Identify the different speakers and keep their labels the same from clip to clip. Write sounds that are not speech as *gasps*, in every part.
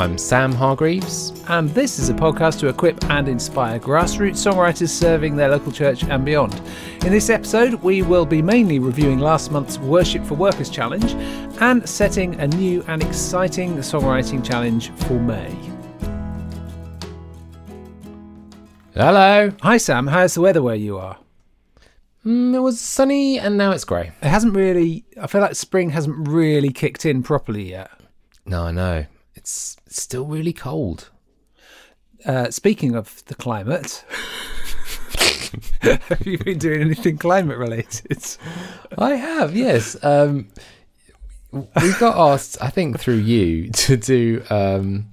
Speaker 1: I'm
Speaker 2: Sam Hargreaves.
Speaker 1: and this is a podcast to equip and inspire grassroots songwriters serving their local church and beyond. In this episode, we will be mainly reviewing last month's Worship for Workers challenge and setting a new and exciting songwriting challenge for May.
Speaker 2: Hello.
Speaker 1: Hi, Sam. How's the weather where you are?
Speaker 2: Mm, it was sunny and now it's grey.
Speaker 1: It hasn't really. I feel like spring hasn't really kicked in properly yet.
Speaker 2: No, I know. It's still really cold.
Speaker 1: Uh, speaking of the climate, *laughs* have you been doing anything climate related?
Speaker 2: I have, yes. Um, we got asked, I think, through you to do. Um,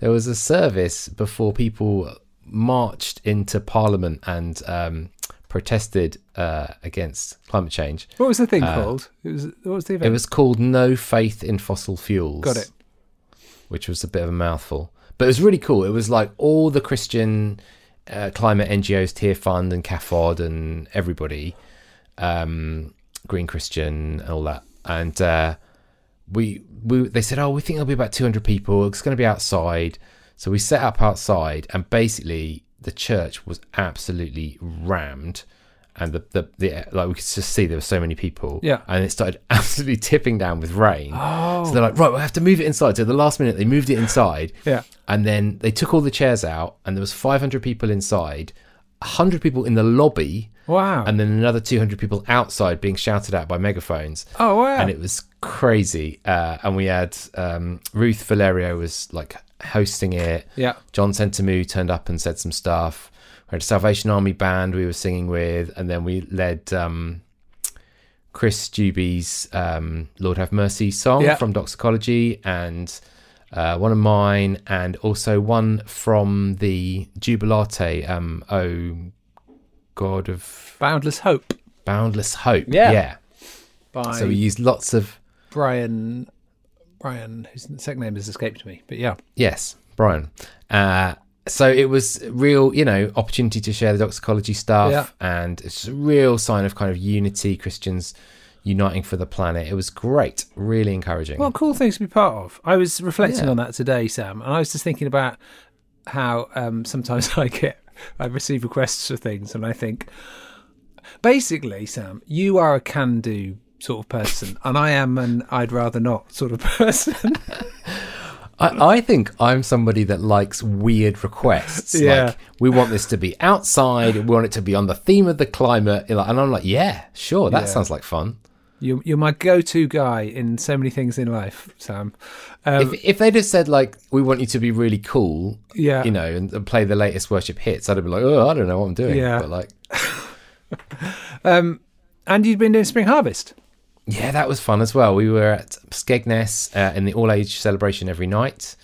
Speaker 2: there was a service before people marched into Parliament and um, protested uh, against climate change.
Speaker 1: What was the thing called? It was. What was the event?
Speaker 2: It was called No Faith in Fossil Fuels.
Speaker 1: Got it.
Speaker 2: Which was a bit of a mouthful. But it was really cool. It was like all the Christian uh, climate NGOs, Tearfund and CAFOD and everybody, um, Green Christian and all that. And uh, we, we, they said, oh, we think there'll be about 200 people. It's going to be outside. So we set up outside and basically the church was absolutely rammed. And the, the, the like we could just see there were so many people,
Speaker 1: Yeah.
Speaker 2: and it started *laughs* absolutely tipping down with rain. Oh. So they're like, right, we have to move it inside. So at the last minute, they moved it inside.
Speaker 1: Yeah.
Speaker 2: And then they took all the chairs out, and there was 500 people inside, 100 people in the lobby,
Speaker 1: Wow.
Speaker 2: and then another 200 people outside being shouted at by megaphones.
Speaker 1: oh wow.
Speaker 2: And it was crazy. Uh, and we had um, Ruth Valerio was like hosting it.
Speaker 1: yeah.
Speaker 2: John Sentamu turned up and said some stuff. We had a Salvation Army band we were singing with, and then we led um, Chris Juby's um, "Lord Have Mercy" song
Speaker 1: Yeah.
Speaker 2: from Doxecology, and uh, one of mine, and also one from the Jubilate. Um, oh, God of
Speaker 1: Boundless Hope
Speaker 2: Boundless Hope.
Speaker 1: Yeah.
Speaker 2: yeah.
Speaker 1: by
Speaker 2: So we used lots of
Speaker 1: Brian. Brian, whose second name has escaped me, but yeah.
Speaker 2: Yes, Brian. Uh, so it was real, you know, opportunity to share the Doxecology stuff,
Speaker 1: Yeah.
Speaker 2: and it's a real sign of kind of unity, Christians uniting for the planet. It was great, really encouraging.
Speaker 1: Well, cool things to be part of. I was reflecting
Speaker 2: Yeah.
Speaker 1: on that today, Sam, and I was just thinking about how um, sometimes *laughs* I get, I receive requests for things, and I think, basically, Sam, you are a can-do sort of person, and I am an I'd rather not sort of *laughs* person. *laughs*
Speaker 2: I, I think I'm somebody that likes weird requests.
Speaker 1: Yeah.
Speaker 2: Like, we want this to be outside. We want it to be on the theme of the climate. And I'm like, yeah, sure, that
Speaker 1: Yeah.
Speaker 2: sounds like fun.
Speaker 1: you're, you're my go-to guy in so many things in life, Sam. Um,
Speaker 2: if, if they'd have said like, we want you to be really cool,
Speaker 1: yeah,
Speaker 2: you know, and, and play the latest worship hits, I'd have been like, oh, I don't know what I'm doing.
Speaker 1: Yeah.
Speaker 2: But like, *laughs*
Speaker 1: um, and you've been doing Spring Harvest.
Speaker 2: Yeah, that was fun as well. We were at Skegness uh, in the all age celebration every night,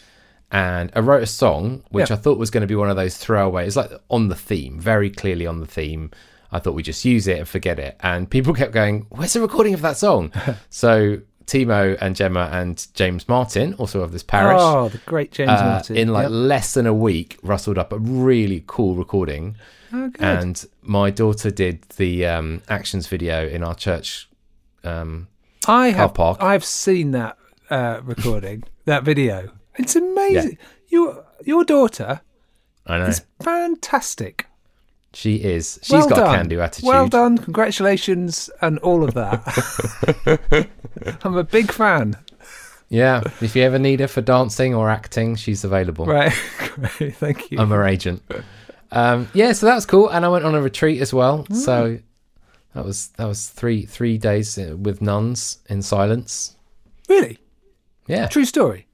Speaker 2: and I wrote a song which
Speaker 1: Yeah.
Speaker 2: I thought was going to be one of those throwaways, It's like on the theme, very clearly on the theme. I thought we'd just use it and forget it, and people kept going, "Where's the recording of that song?" *laughs* so Timo and Gemma and James Martin, also of this parish,
Speaker 1: Oh, the great James
Speaker 2: uh,
Speaker 1: Martin.
Speaker 2: in like
Speaker 1: Yep.
Speaker 2: less than a week, rustled up a really cool recording.
Speaker 1: Oh, good.
Speaker 2: And my daughter did the um, actions video in our church um,
Speaker 1: I have
Speaker 2: park.
Speaker 1: I've seen that uh, recording, *laughs* that video. It's amazing. Your your daughter
Speaker 2: I know.
Speaker 1: is fantastic.
Speaker 2: She is. She's
Speaker 1: Well
Speaker 2: got
Speaker 1: done.
Speaker 2: a can do attitude.
Speaker 1: Well done, congratulations, and all of that. *laughs* I'm a big fan.
Speaker 2: Yeah. If you ever need her for dancing or acting, she's available.
Speaker 1: Right, *laughs* thank you.
Speaker 2: I'm her agent. Um, yeah, so that was cool. And I went on a retreat as well.
Speaker 1: Mm.
Speaker 2: So that was that was three three days uh, with nuns in silence.
Speaker 1: really,
Speaker 2: Yeah.
Speaker 1: true story.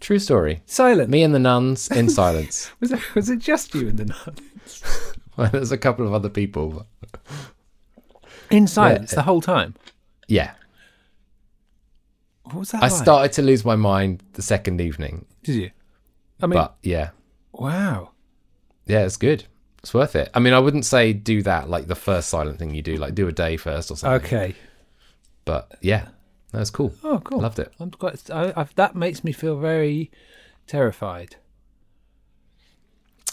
Speaker 2: True story.
Speaker 1: Silent.
Speaker 2: Me and the nuns in silence. *laughs*
Speaker 1: Was it was it just you and the nuns? *laughs*
Speaker 2: Well, there's a couple of other people. but-
Speaker 1: in silence the whole time?
Speaker 2: Yeah.
Speaker 1: What was that
Speaker 2: I
Speaker 1: like?
Speaker 2: started to lose my mind the second evening.
Speaker 1: Did you? I mean,
Speaker 2: But yeah.
Speaker 1: wow.
Speaker 2: Yeah, it's good. It's worth it. I mean, I wouldn't say do that like the first silent thing you do, like do a day first or something.
Speaker 1: Okay.
Speaker 2: But yeah, That was cool.
Speaker 1: Oh, cool.
Speaker 2: I loved it.
Speaker 1: I'm quite. I, I, that makes me feel very terrified.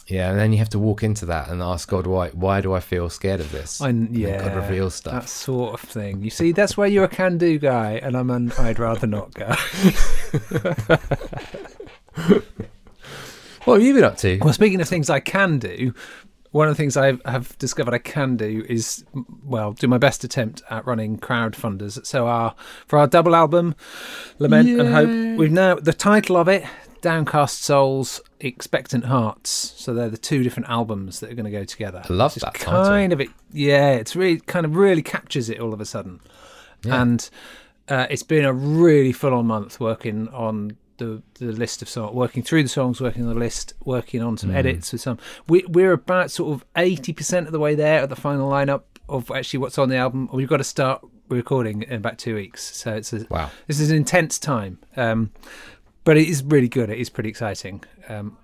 Speaker 2: Yeah, and then you have to walk into that and ask God, why? Why do I feel scared of this?
Speaker 1: I, yeah,
Speaker 2: God reveals stuff.
Speaker 1: that sort of thing. You see, that's where you're a can-do guy, and I'm an I'd rather not guy. *laughs*
Speaker 2: What have you been up to?
Speaker 1: Well, speaking of things I can do, one of the things I have discovered I can do is, well, do my best attempt at running crowdfunders. So our for our double album, Lament and Hope, we've now the title of it, Downcast Souls, Expectant Hearts. So they're the two different albums that are going to go together.
Speaker 2: I love
Speaker 1: It's
Speaker 2: that title.
Speaker 1: kind of it. Yeah, it's really kind of really captures it all of a sudden,
Speaker 2: Yeah.
Speaker 1: and uh, it's been a really full-on month working on the the list of songs, working through the songs, working on the list, working on some
Speaker 2: Mm.
Speaker 1: edits with some. We, we're about sort of eighty percent of the way there at the final lineup of actually what's on the album. We've got to start recording in about two weeks, so it's a,
Speaker 2: Wow.
Speaker 1: this is an intense time, um, but it is really good. It is pretty exciting. Um,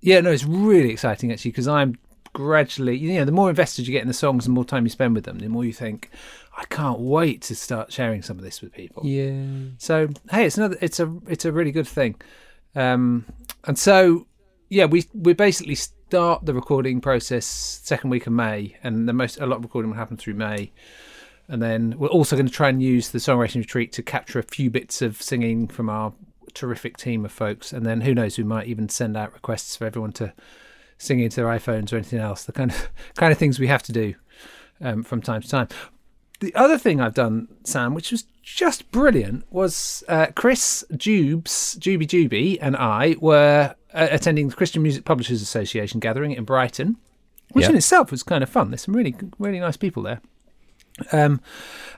Speaker 1: yeah, no, it's really exciting actually because I'm gradually, you know, the more invested you get in the songs, the more time you spend with them, the more you think, I can't wait to start sharing some of this with people.
Speaker 2: Yeah.
Speaker 1: So hey, it's another, it's a, it's a really good thing. Um, and so yeah, we we basically start the recording process second week of May, and the most a lot of recording will happen through May. And then we're also going to try and use the songwriting retreat to capture a few bits of singing from our terrific team of folks. And then who knows, we might even send out requests for everyone to sing into their iPhones or anything else. The kind of *laughs* kind of things we have to do um, from time to time. The other thing I've done, Sam, which was just brilliant, was uh, Chris Jubes, Juby Juby, and I were uh, attending the Christian Music Publishers Association gathering in Brighton, which
Speaker 2: Yeah.
Speaker 1: in itself was kind of fun. There's some really, really nice people there. Um,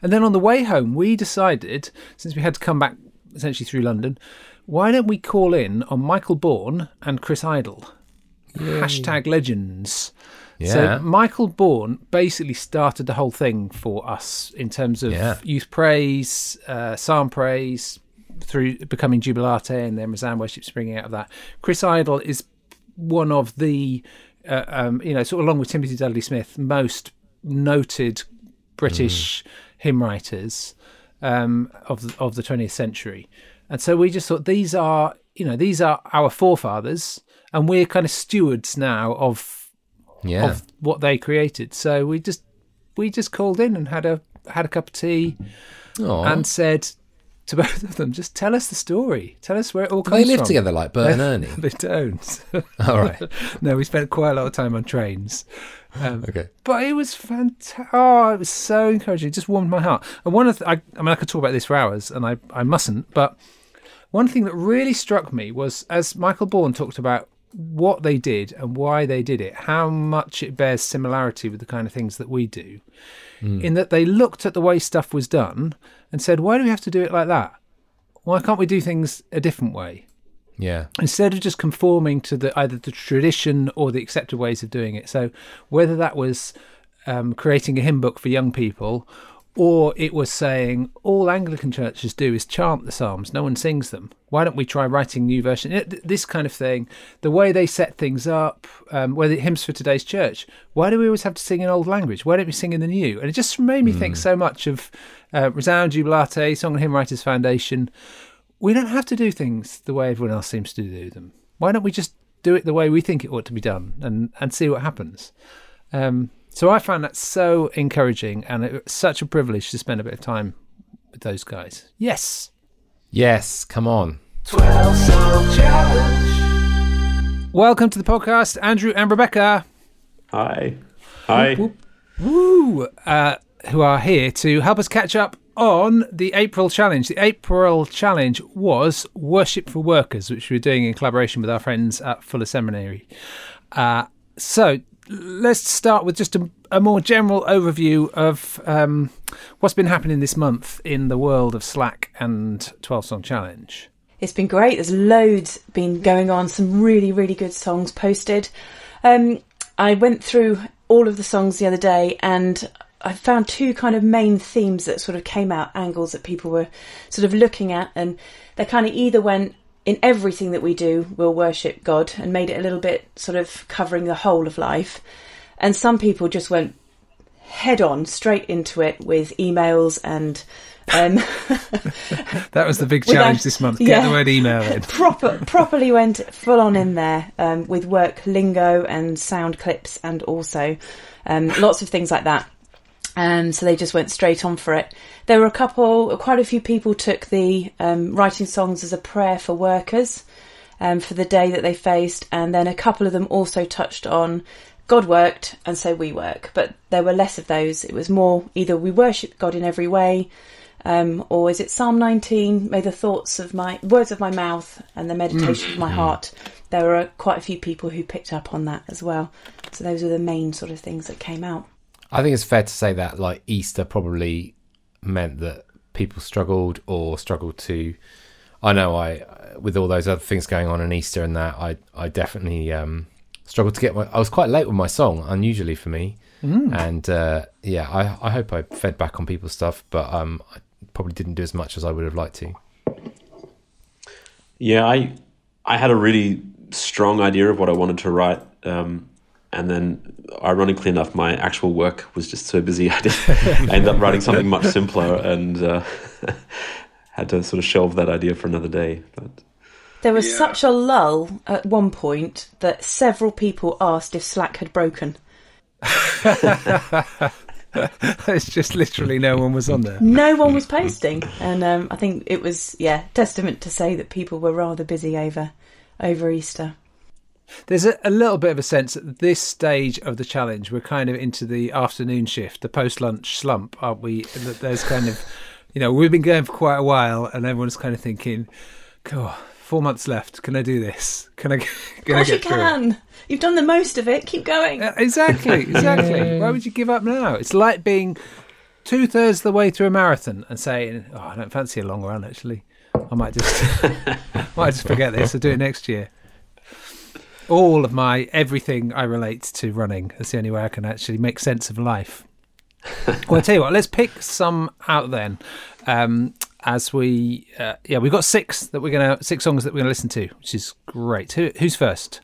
Speaker 1: and then on the way home, we decided, since we had to come back essentially through London, why don't we call in on Michael Baughen and Chris Idle? Hashtag legends.
Speaker 2: Yeah.
Speaker 1: So Michael Baughen basically started the whole thing for us in terms of
Speaker 2: Yeah.
Speaker 1: youth praise, uh, psalm praise, through becoming Jubilate and then Resound worship springing out of that. Chris Idle is one of the, uh, um, you know, sort of along with Timothy Dudley Smith, most noted British hymn writers um, of the, of the 20th century. And so we just thought these are, you know, these are our forefathers, and we're kind of stewards now of
Speaker 2: Yeah.
Speaker 1: of what they created. So we just we just called in and had a had a cup of tea
Speaker 2: Aw.
Speaker 1: and said to *laughs* both of them, just tell us the story. Tell us where it all comes
Speaker 2: they live
Speaker 1: from.
Speaker 2: together like Bert and Ernie?
Speaker 1: They don't. *laughs*
Speaker 2: All right. *laughs*
Speaker 1: no, we spent quite a lot of time on trains. Um,
Speaker 2: Okay.
Speaker 1: but it was fantastic. Oh, it was so encouraging. It just warmed my heart. And one of the, I, I mean, I could talk about this for hours, and I, I mustn't. But one thing that really struck me was as Michael Baughen talked about what they did and why they did it, how much it bears similarity with the kind of things that we do. In that they looked at the way stuff was done and said, "Why do we have to do it like that? Why can't we do things a different way?"
Speaker 2: Yeah.
Speaker 1: instead of just conforming to the either the tradition or the accepted ways of doing it. So whether that was um, creating a hymn book for young people, or it was saying all Anglican churches do is chant the psalms, no one sings them. Why don't we try writing new versions? It- This kind of thing. The way they set things up, um, whether hymns for today's church. Why do we always have to sing in old language? Why don't we sing in the new? And it just made me think so much of uh, Resound Jubilate, Song and Hymn Writers Foundation we don't have to do things the way everyone else seems to do them. Why don't we just do it the way we think it ought to be done and, and see what happens? Um, so I found that so encouraging and it's such a privilege to spend a bit of time with those guys. Yes.
Speaker 2: Yes. Come on.
Speaker 1: 12 Song Challenge. Welcome to the podcast, Andrew and Rebecca.
Speaker 3: Hi. Hi.
Speaker 1: Woo! Uh, who are here to help us catch up on the April challenge. The April challenge was Worship for Workers, which we were doing in collaboration with our friends at Fuller Seminary. Uh, so let's start with just a, a more general overview of um, what's been happening this month in the world of Slack and 12 Song Challenge.
Speaker 4: It's been great. There's loads been going on. Some really, really good songs posted. Um, I went through all of the songs the other day and I found two kind of main themes that sort of came out, angles that people were sort of looking at. And they kind of either went, in everything that we do, we'll worship God and made it a little bit sort of covering the whole of life. And some people just went head on straight into it with emails and um, *laughs*
Speaker 1: that was the big *laughs* challenge this month. Get
Speaker 4: yeah.
Speaker 1: the word email in. *laughs*
Speaker 4: proper properly went full on in there um, with work lingo and sound clips and also um, lots of things like that. Um, so they just went straight on for it. There were a couple, quite a few people took the um, writing songs as a prayer for workers um, for the day that they faced, and then a couple of them also touched on God worked and so we work. But there were less of those. It was more either we worship God in every way, um, or is it Psalm 19? May the thoughts of my words of my mouth and the meditation of my heart. There were quite a few people who picked up on that as well. So those were the main sort of things that came out.
Speaker 2: I think it's fair to say that like Easter probably meant that people struggled or struggled to. I know I, with all those other things going on in Easter and that, I I definitely um, struggled to get my. I was quite late with my song, unusually for me, and uh, yeah, I I hope I fed back on people's stuff, but um, I probably didn't do as much as I would have liked to.
Speaker 3: Yeah, I I had a really strong idea of what I wanted to write, um, and then ironically enough, my actual work was just so busy. *laughs* I, did, ended up writing something much simpler, and uh, *laughs* had to sort of shelve that idea for another day. But
Speaker 4: There was
Speaker 5: Yeah.
Speaker 4: such a lull at one point that several people asked if Slack had broken. *laughs*
Speaker 1: it's just literally no one was on there.
Speaker 4: No one was posting, and um, I think it was yeah testament to say that people were rather busy over over Easter.
Speaker 1: There's a, a little bit of a sense at this stage of the challenge, we're kind of into the afternoon shift, the post lunch slump, aren't we? That there's kind of, you know, we've been going for quite a while, and everyone's kind of thinking, "God, four months left. Can I do this? Can I? *laughs* Can I
Speaker 4: Of course you
Speaker 1: get through it?"
Speaker 4: can. You've done the most of it. Keep going.
Speaker 1: Uh, Exactly, *laughs* exactly. Why would you give up now? It's like being two thirds of the way through a marathon and saying, "Oh, I don't fancy a long run. Actually, I might just, *laughs* might just forget this. I'll do it next year." All of my everything I relate to running. That's the only way I can actually make sense of life. *laughs* well, I tell you what. Let's pick some out then. Um, as we, uh, yeah, we've got six that we're gonna six songs that we're gonna listen to, which is great. Who, who's first?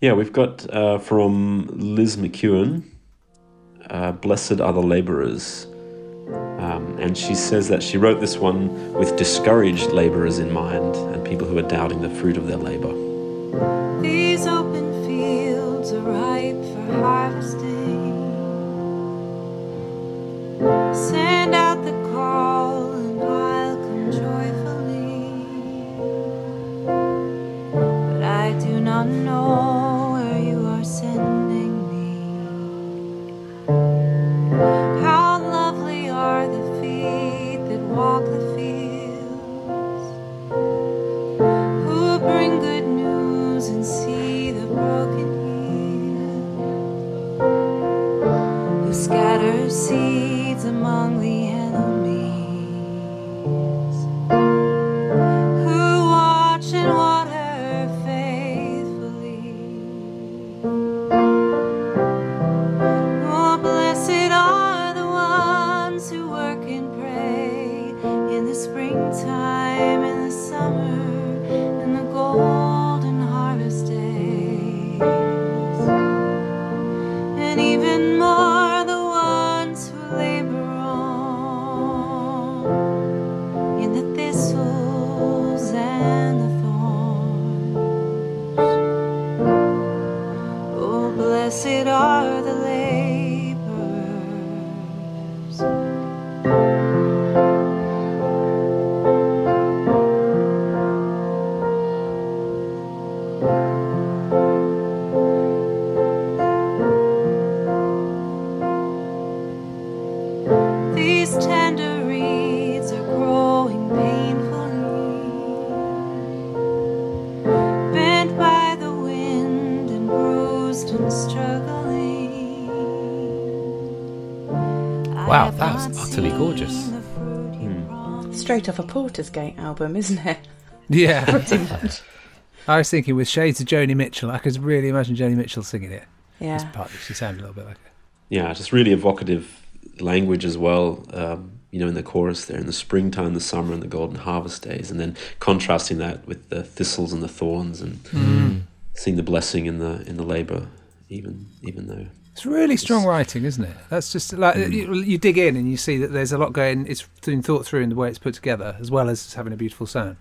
Speaker 3: yeah, we've got uh, from Liz McEwen, uh, "Blessed Are the Laborers." Um, and she says that she wrote this one with discouraged laborers in mind and people who are doubting the fruit of their labor.
Speaker 6: These open fields are ripe for harvesting. Send out the call and I'll come joyfully. But I do not know scatter promised
Speaker 4: Straight off a Porter's Gate album, isn't it?
Speaker 1: Yeah, *laughs*
Speaker 4: Pretty much.
Speaker 1: I was thinking with shades of Joni Mitchell. I could really imagine Joni Mitchell singing it.
Speaker 4: Yeah.
Speaker 1: Partly, she sounded a little bit like it.
Speaker 3: Yeah, just really evocative language as well. Um, you know, in the chorus there, in the springtime, the summer, and the golden harvest days, and then contrasting that with the thistles and the thorns, and seeing the blessing in the in the labor, even even though
Speaker 1: It's really strong writing, isn't it? That's just like you, you dig in and you see that there's a lot going. It's been thought through in the way it's put together, as well as having a beautiful sound.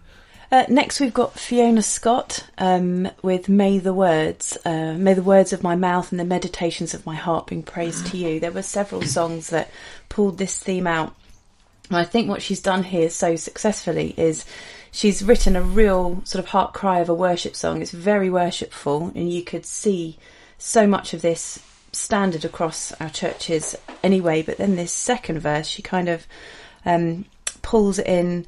Speaker 4: Uh, next, we've got Fiona Scott um, with May the Words. Uh, May the words of my mouth and the meditations of my heart bring praise to you. There were several songs that pulled this theme out. And I think what she's done here so successfully is she's written a real sort of heart cry of a worship song. It's very worshipful, and you could see so much of this standard across our churches anyway. But then this second verse, she kind of um, pulls in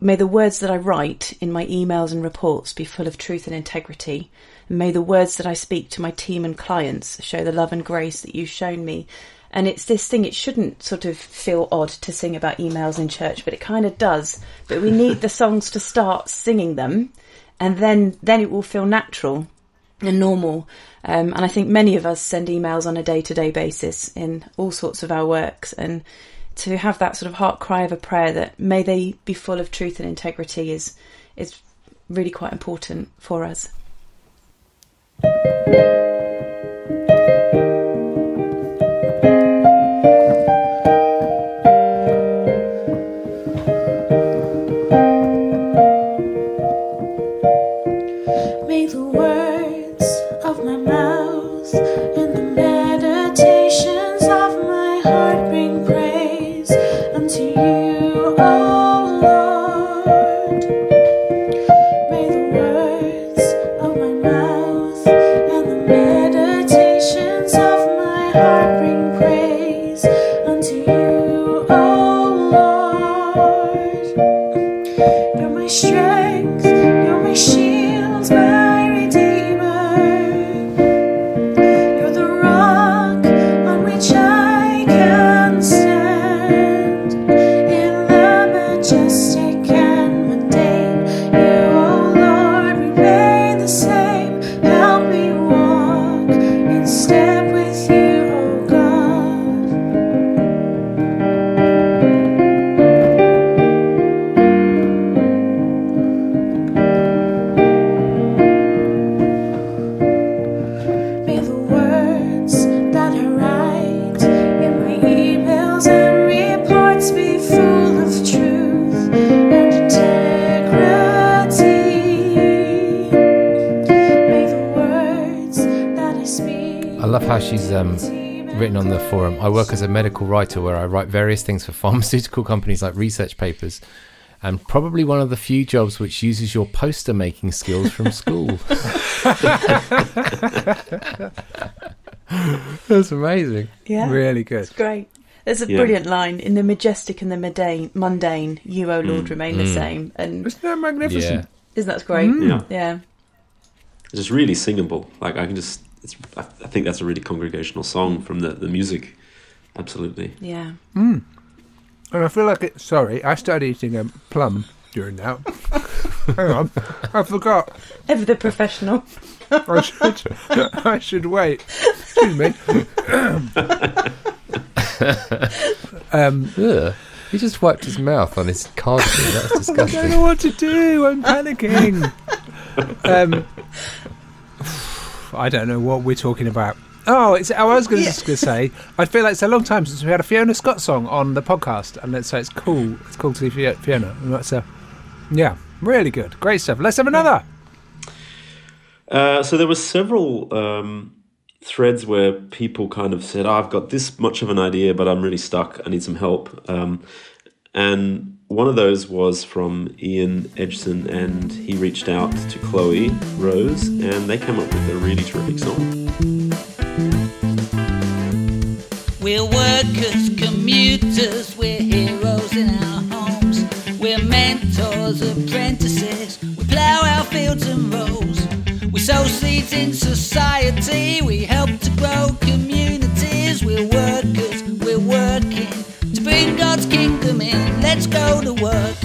Speaker 4: May the words that I write in my emails and reports be full of truth and integrity. May the words that I speak to my team and clients show the love and grace that you've shown me. And it's this thing, it shouldn't sort of feel odd to sing about emails in church, but it kind of does. But we need the songs to start singing them, and then, then it will feel natural and normal. Um, and I think many of us send emails on a day to day basis in all sorts of our works. And to have that sort of heart cry of a prayer that may they be full of truth and integrity is is really quite important for us.
Speaker 2: Writer where I write various things for *laughs* pharmaceutical companies like research papers, and probably one of the few jobs which uses your poster making skills from school. *laughs* *laughs* That's amazing.
Speaker 4: Yeah,
Speaker 1: Really good.
Speaker 4: it's great. There's a
Speaker 3: Yeah.
Speaker 4: brilliant line in the majestic and the mundane. Mundane, you, O Lord, mm. remain the mm. same. And
Speaker 1: Isn't that magnificent?
Speaker 2: Yeah.
Speaker 4: isn't that great? Mm.
Speaker 3: Yeah.
Speaker 4: Yeah.
Speaker 3: It's just really singable. Like I can just, it's, I, I think that's a really congregational song from the, the music. Absolutely.
Speaker 4: Yeah.
Speaker 1: And I feel like it. Sorry, I started eating a plum during that. *laughs* Hang on, I forgot.
Speaker 4: Ever the professional. *laughs*
Speaker 1: I should. I should wait. Excuse me. *laughs* um,
Speaker 2: Ugh. He just wiped his mouth on his cardigan. That's disgusting.
Speaker 1: I don't know what to do. I'm panicking. um, *sighs* I don't know what we're talking about. Oh, it's, I was going to say. I feel like it's a long time since we had a Fiona Scott song on the podcast, and it's, so it's cool. It's cool to see Fiona. And that's uh, yeah, really good, great stuff. Let's have another.
Speaker 3: Uh, so there were several um, threads where people kind of said, oh, "I've got this much of an idea, but I'm really stuck. I need some help." Um, and one of those was from Ian Edgson, and he reached out to Chloe Rose, and they came up with a really terrific song.
Speaker 7: We're workers, commuters, we're heroes in our homes. We're mentors, apprentices, we plough our fields and rows. We sow seeds in society, we help to grow communities. We're workers, we're working to bring God's kingdom in. Let's go to work.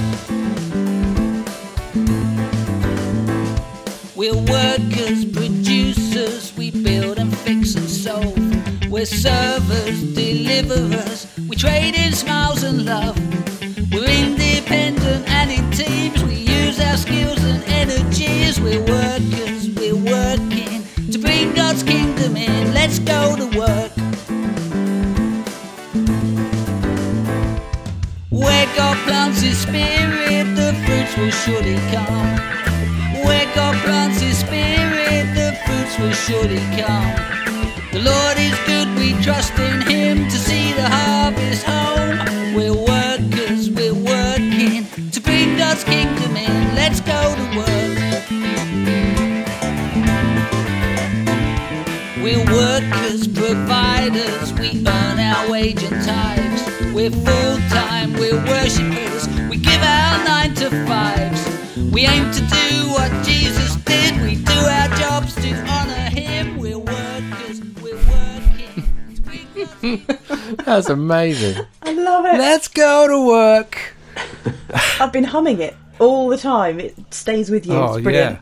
Speaker 7: We're workers, producers, we build and fix and solve. We're servers, deliverers, we trade in smiles and love. We're independent and in teams, we use our skills and energies. We're workers, we're working to bring God's kingdom in. let's go to work. Where God plants his spirit, the fruits will surely come. Where God plants his spirit, the fruits will surely come. The Lord is good, we trust in him to see the harvest home. We're workers, we're working to bring God's kingdom in. Let's go to work. We're workers, providers, we earn our wage and tithes. We're full time, we're worshippers, we give our nine to fives. We aim to do
Speaker 2: That's amazing.
Speaker 4: I love it.
Speaker 2: Let's go to work.
Speaker 4: I've been humming it all the time. It stays with you.
Speaker 1: Oh
Speaker 4: it's brilliant.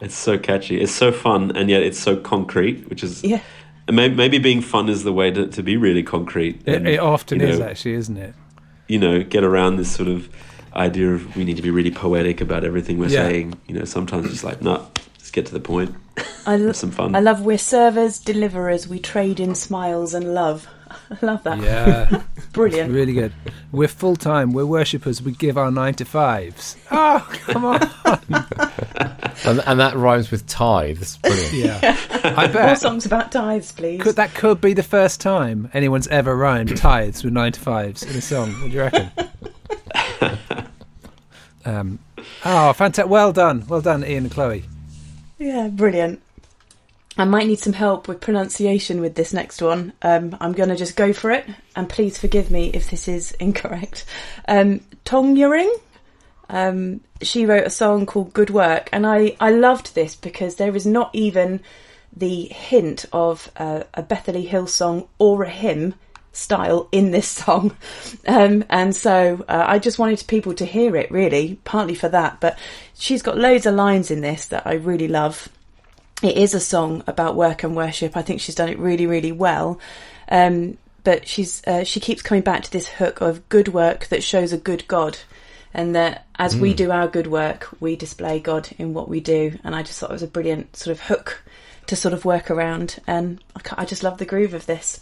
Speaker 3: It's so catchy. It's so fun, and yet it's so concrete, which is
Speaker 4: Yeah.
Speaker 3: and maybe being fun is the way to, to be really concrete.
Speaker 1: It,
Speaker 3: and,
Speaker 1: it often
Speaker 3: you know,
Speaker 1: is actually, isn't it?
Speaker 3: You know, get around this sort of idea of we need to be really poetic about everything we're
Speaker 1: Yeah.
Speaker 3: saying. You know, sometimes it's like, no, nah, just get to the point.
Speaker 4: I, lo-
Speaker 3: Have some fun.
Speaker 4: I love we're servers, deliverers. We trade in smiles and love. I *laughs* love that.
Speaker 1: Yeah, *laughs*
Speaker 4: Brilliant.
Speaker 1: really good. We're full time. We're worshippers. We give our nine to fives. Oh, come on. *laughs*
Speaker 2: And, and that rhymes with tithes. Brilliant.
Speaker 1: Yeah, I
Speaker 4: More
Speaker 1: bet.
Speaker 4: songs about tithes, please.
Speaker 1: Could, that could be the first time anyone's ever rhymed *coughs* tithes with nine to fives in a song. What do you reckon? um, oh, fantastic! Well done, well done, Ian and Chloe.
Speaker 4: Yeah, brilliant. I might need some help with pronunciation with this next one. Um, I'm going to just go for it, and please forgive me if this is *laughs* incorrect. Um, Tong Yuring, um, she wrote a song called "Good Work," and I I loved this because there is not even the hint of uh, a Bethany Hill song or a hymn style in this *laughs* song. Um, and so uh, I just wanted people to hear it, really, partly for that. But she's got loads of lines in this that I really love. It is a song about work and worship. I think she's done it really, really well. Um, but she's uh, she keeps coming back to this hook of good work that shows a good God, and that as we do our good work, we display God in what we do. And I just thought it was a brilliant sort of hook to sort of work around. And I, I just love the groove of this.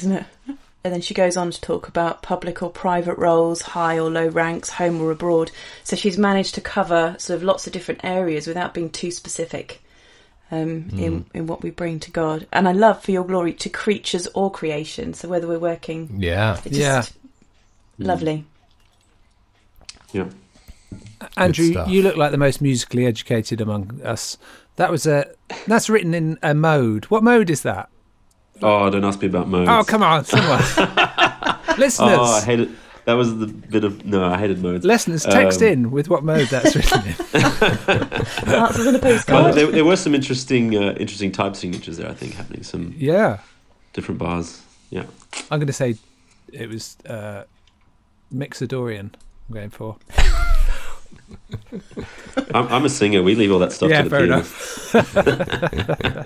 Speaker 4: Isn't it? And then she goes on to talk about public or private roles, high or low ranks, home or abroad. So she's managed to cover sort of lots of different areas without being too specific um, in in what we bring to God. And I love for your glory to creatures or creation. So whether we're working,
Speaker 2: Yeah.
Speaker 4: it's
Speaker 1: Yeah.
Speaker 4: lovely.
Speaker 3: Yeah.
Speaker 1: Andrew, you look like the most musically educated among us. That was a that's written in a mode. What mode is that?
Speaker 3: Oh, don't ask me about modes.
Speaker 1: Oh, come on, someone. *laughs* Listeners,
Speaker 3: Oh, I hated. That was the bit of no. I hated modes.
Speaker 1: listeners, text
Speaker 3: Um,
Speaker 1: in with what mode that's written in.
Speaker 4: Answers in a
Speaker 3: Well, there, there were some interesting, uh, interesting time signatures there. I think happening some
Speaker 1: Yeah,
Speaker 3: different bars. Yeah.
Speaker 1: I'm going to say it was uh, Mixadorian. I'm going for. *laughs*
Speaker 3: I'm, I'm a singer. We leave all that stuff
Speaker 1: Yeah,
Speaker 3: to the
Speaker 1: fair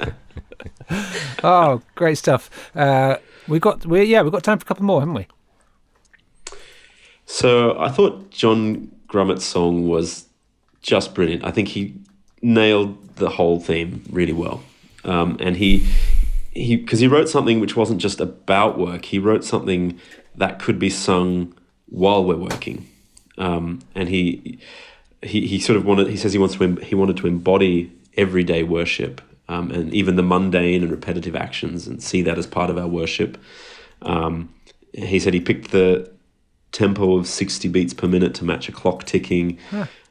Speaker 3: pianist. *laughs* *laughs*
Speaker 1: Oh, great stuff. Uh, we got we yeah we've got time for a couple more, haven't we?
Speaker 3: So I thought John Grummett's song was just brilliant. I think he nailed the whole theme really well, um, and he he because he wrote something which wasn't just about work. He wrote something that could be sung while we're working, um, and he he he sort of wanted. He says he wants to he wanted to embody everyday worship. Um, and even the mundane and repetitive actions, and see that as part of our worship. Um, he said he picked the tempo of 60 beats per minute to match a clock ticking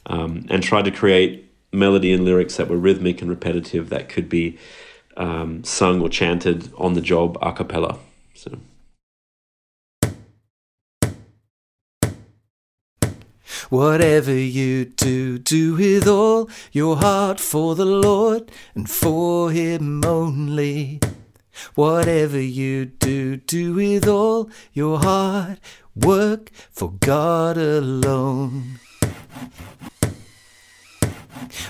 Speaker 3: um, and tried to create melody and lyrics that were rhythmic and repetitive that could be um, sung or chanted on the job a cappella. So.
Speaker 8: Whatever you do, do with all your heart for the Lord and for Him only. Whatever you do, do with all your heart. Work for God alone.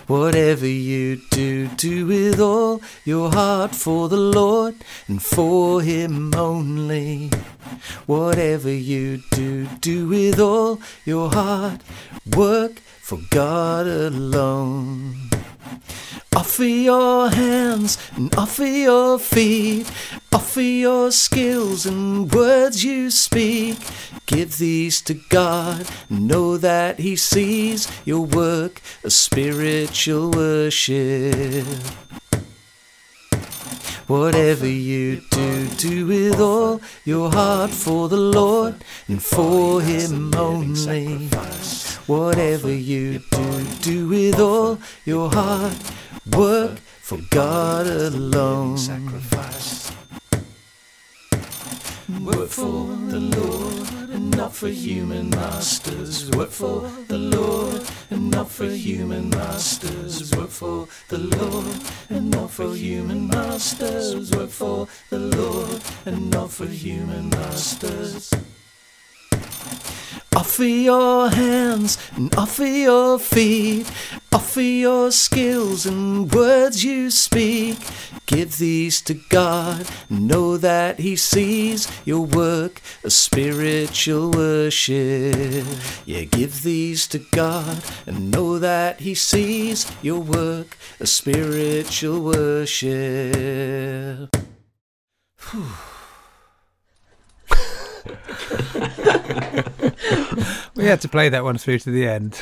Speaker 8: Whatever you do, do with all your heart for the Lord and for Him only. Whatever you do, do with all your heart. Work for God alone. Offer your hands and offer your feet. Offer your skills and words you speak. Give these to God. Know that He sees your work of spiritual worship. Whatever you do, do with all your heart for the Lord and for Him only. Whatever you do, do with all your heart. Work for God alone. Sacrifice. Work for the Lord and not for human masters. Work for the Lord and not for human masters. Work for the Lord and not for human masters. Work for the Lord and not for human masters. Offer your hands and offer your feet. Offer your skills and words you speak. Give these to God. Know that He sees your work of spiritual worship. Yeah, give these to God and know that He sees your work of spiritual worship. *laughs*
Speaker 1: We had to play that one through to the end.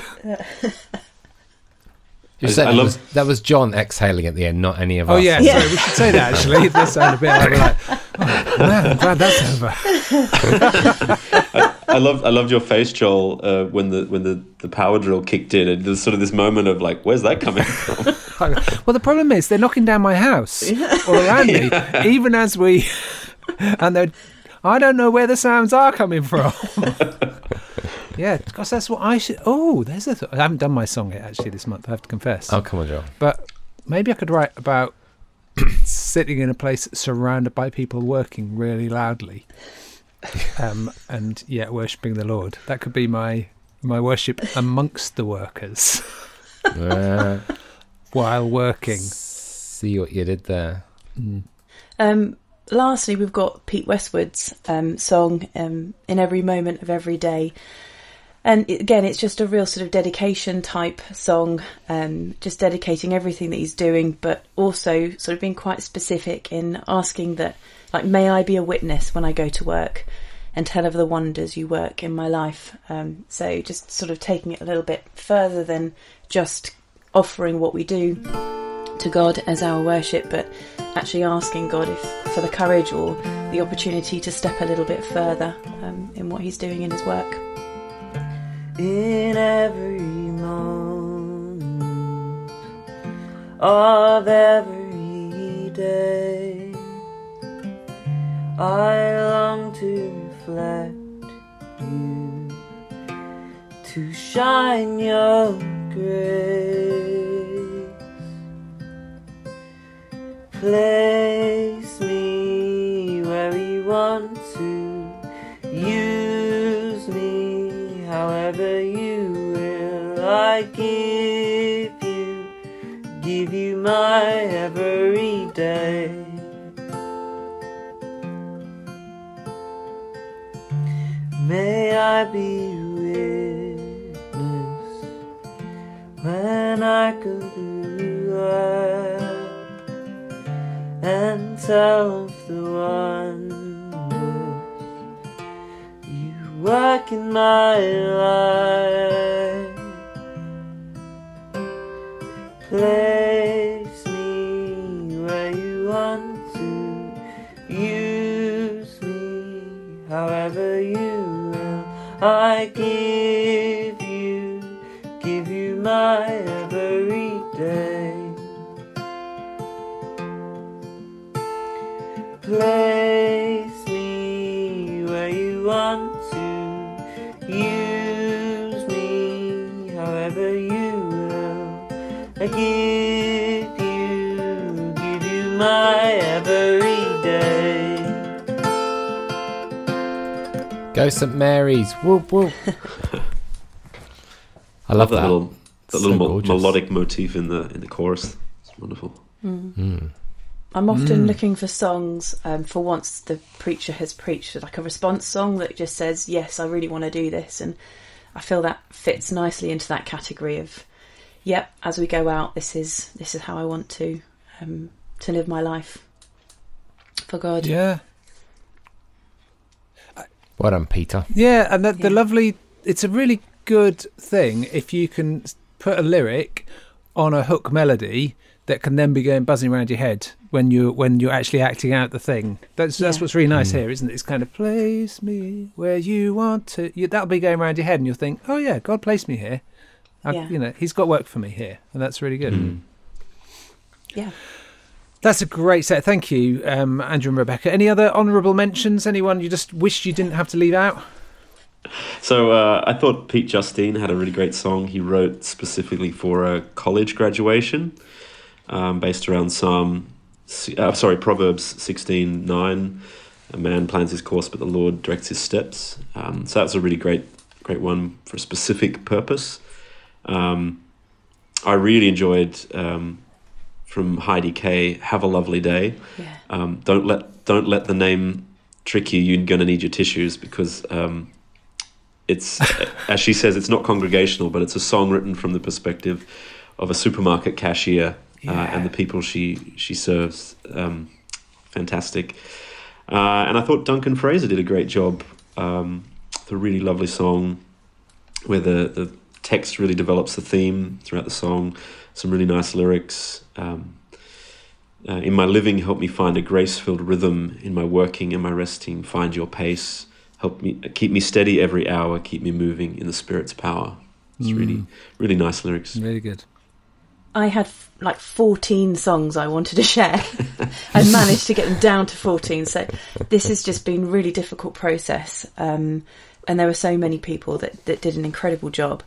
Speaker 2: You
Speaker 3: I-
Speaker 2: said
Speaker 3: I
Speaker 2: that,
Speaker 3: love-
Speaker 2: was, that was John exhaling at the end, not any of
Speaker 1: Oh
Speaker 2: us.
Speaker 1: yeah,
Speaker 4: Yeah.
Speaker 1: sorry, we should say that actually. It does sound a bit like, we're like oh, man, I'm glad that's over. *laughs*
Speaker 3: I loved I loved your face, Joel, uh, when the when the, the power drill kicked in, and there's sort of this moment of like, where's that coming from? *laughs*
Speaker 1: Well, the problem is they're knocking down my house all around me, even as we, and they're, I don't know where the sounds are coming from. *laughs* yeah, because that's what I should. Oh, there's a. Th- I haven't done my song yet actually this month. I have to confess.
Speaker 2: Oh, come on, Joel.
Speaker 1: But maybe I could write about *coughs* sitting in a place surrounded by people working really loudly, *laughs* um, and yet worshiping the Lord. That could be my my worship amongst the workers
Speaker 2: Uh, *laughs*
Speaker 1: while working.
Speaker 2: see what you did there.
Speaker 4: Um, lastly, we've got Pete Westwood's um, song um, "In Every Moment of Every Day," and again, it's just a real sort of dedication type song, um, just dedicating everything that he's doing, but also sort of being quite specific in asking that, like, may I be a witness when I go to work and tell of the wonders you work in my life. Um, so, just sort of taking it a little bit further than just offering what we do to God as our worship, but actually asking God if for the courage or the opportunity to step a little bit further um, in what He's doing in His work.
Speaker 9: in every moment of every day. I long to reflect you, to shine your grace. Place me where you want to. Use me however you will.
Speaker 10: I give you, give you my every day. May I be witness when I go through and tell of the wonders you work in my life. Place
Speaker 2: Go St Mary's. Whoop whoop. *laughs* I love
Speaker 3: that
Speaker 2: that.
Speaker 3: little, that
Speaker 2: So
Speaker 3: little mel-
Speaker 2: gorgeous.
Speaker 3: melodic motif in the in the chorus. It's wonderful.
Speaker 4: I'm often looking for songs. Um, for once, the preacher has preached like a response song that just says, "Yes, I really want to do this," and I feel that fits nicely into that category of, "Yep, as we go out, this is this is how I want to um, to live my life for God."
Speaker 1: Yeah.
Speaker 2: Well done, Peter.
Speaker 1: Yeah, and the, the
Speaker 4: Yeah.
Speaker 1: lovely. It's a really good thing if you can put a lyric on a hook melody that can then be going buzzing around your head when you're when you're actually acting out the thing. That's that's what's really nice here, isn't it? It's kind of place me where you want to. You, that'll be going around your head, and you'll think, oh yeah, God placed me here. I,
Speaker 4: Yeah.
Speaker 1: You know, He's got work for me here, and that's really good.
Speaker 3: Mm.
Speaker 4: Yeah.
Speaker 1: That's a great set. Thank you, um, Andrew and Rebecca. Any other honourable mentions? Anyone you just wished you didn't have to leave out?
Speaker 3: So uh, I thought Pete Justine had a really great song he wrote specifically for a college graduation, um, based around Psalm, uh, sorry, Proverbs sixteen nine. A man plans his course, but the Lord directs his steps. Um, so that's a really great, great one for a specific purpose. Um, I really enjoyed um, from Heidi K. "Have a Lovely Day."
Speaker 4: Yeah.
Speaker 3: Um, don't let don't let the name trick you. You're going to need your tissues because um, it's *laughs* as she says, it's not congregational, but it's a song written from the perspective of a supermarket cashier uh, and the people she she serves. Um, fantastic. Uh, and I thought Duncan Fraser did a great job. Um, the really lovely song where the, the text really develops the theme throughout the song. Some really nice lyrics. Um, uh, in my living, help me find a grace filled rhythm. In my working and my resting, find your pace. Help me keep me steady every hour. Keep me moving in the Spirit's power. It's really, really nice lyrics.
Speaker 1: Really good.
Speaker 4: I had f- like 14 songs I wanted to share. *laughs* I managed to get them down to 14. So this has just been a really difficult process. Um, and there were so many people that, that did an incredible job.